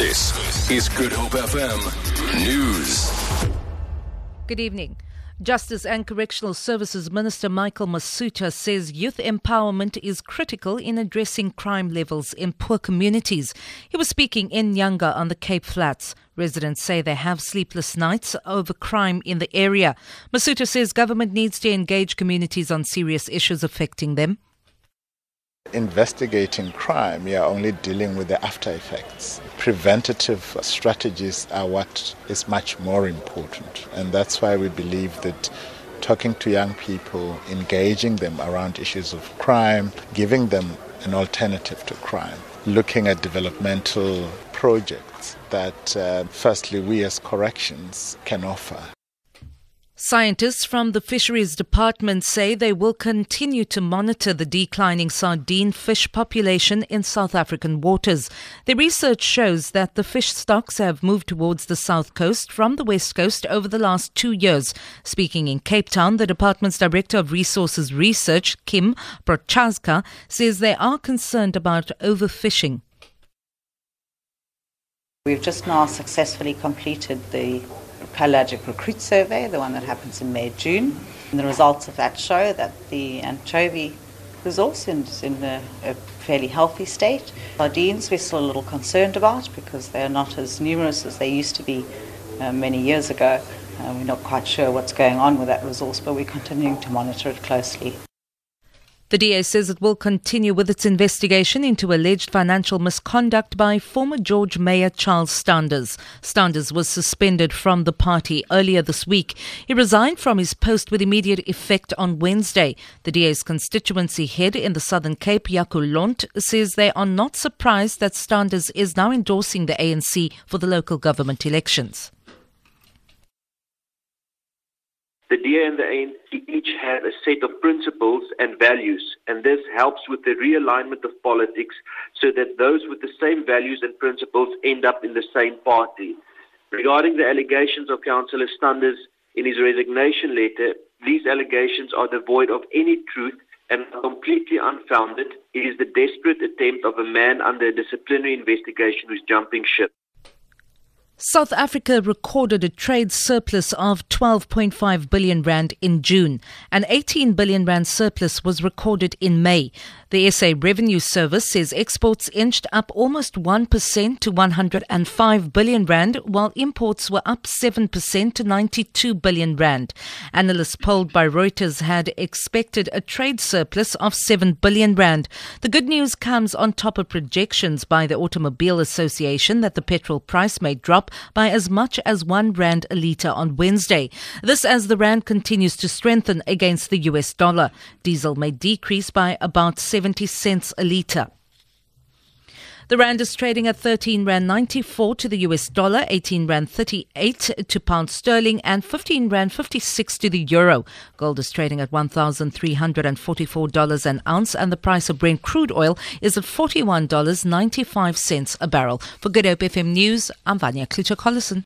This is Good Hope FM News. Good evening. Justice and Correctional Services Minister Michael Masutha says youth empowerment is critical in addressing crime levels in poor communities. He was speaking in Nyanga on the Cape Flats. Residents say they have sleepless nights over crime in the area. Masutha says government needs to engage communities on serious issues affecting them. Investigating crime, you're only dealing with the after effects. Preventative strategies are what is much more important. And that's why we believe that talking to young people, engaging them around issues of crime, giving them an alternative to crime, looking at developmental projects that, uh, firstly, we as corrections can offer. Scientists from the Fisheries Department say they will continue to monitor the declining sardine fish population in South African waters. The research shows that the fish stocks have moved towards the south coast from the west coast over the last two years. Speaking in Cape Town, the department's Director of Resources Research, Kim Prochazka, says they are concerned about overfishing. We've just now successfully completed the pelagic recruit survey, the one that happens in May, June. And the results of that show that the anchovy resource is in a, a fairly healthy state. Sardines we're still a little concerned about because they're not as numerous as they used to be uh, many years ago. Uh, we're not quite sure what's going on with that resource, but we're continuing to monitor it closely. The DA says it will continue with its investigation into alleged financial misconduct by former George Mayor Charles Standers. Standers was suspended from the party earlier this week. He resigned from his post with immediate effect on Wednesday. The DA's constituency head in the Southern Cape, Jaco Londt, says they are not surprised that Standers is now endorsing the ANC for the local government elections. The DA and the ANC each have a set of principles and values, and this helps with the realignment of politics so that those with the same values and principles end up in the same party. Regarding the allegations of Councillor Standers in his resignation letter, these allegations are devoid of any truth and completely unfounded. It is the desperate attempt of a man under a disciplinary investigation who's jumping ship. South Africa recorded a trade surplus of 12.5 billion rand in June. An 18 billion rand surplus was recorded in May. The SA Revenue Service says exports inched up almost 1% to 105 billion rand, while imports were up 7% to 92 billion rand. Analysts polled by Reuters had expected a trade surplus of 7 billion rand. The good news comes on top of projections by the Automobile Association that the petrol price may drop by as much as 1 rand a litre on Wednesday. This as the rand continues to strengthen against the US dollar. Diesel may decrease by about 70 cents a litre. The rand is trading at 13 rand 94 to the US dollar, 18 rand 38 to pound sterling, and 15 rand 56 to the euro. Gold is trading at $1,344 an ounce, and the price of Brent crude oil is at $41.95 a barrel. For Good Hope FM News, I'm Vanya Klitschko-Collison.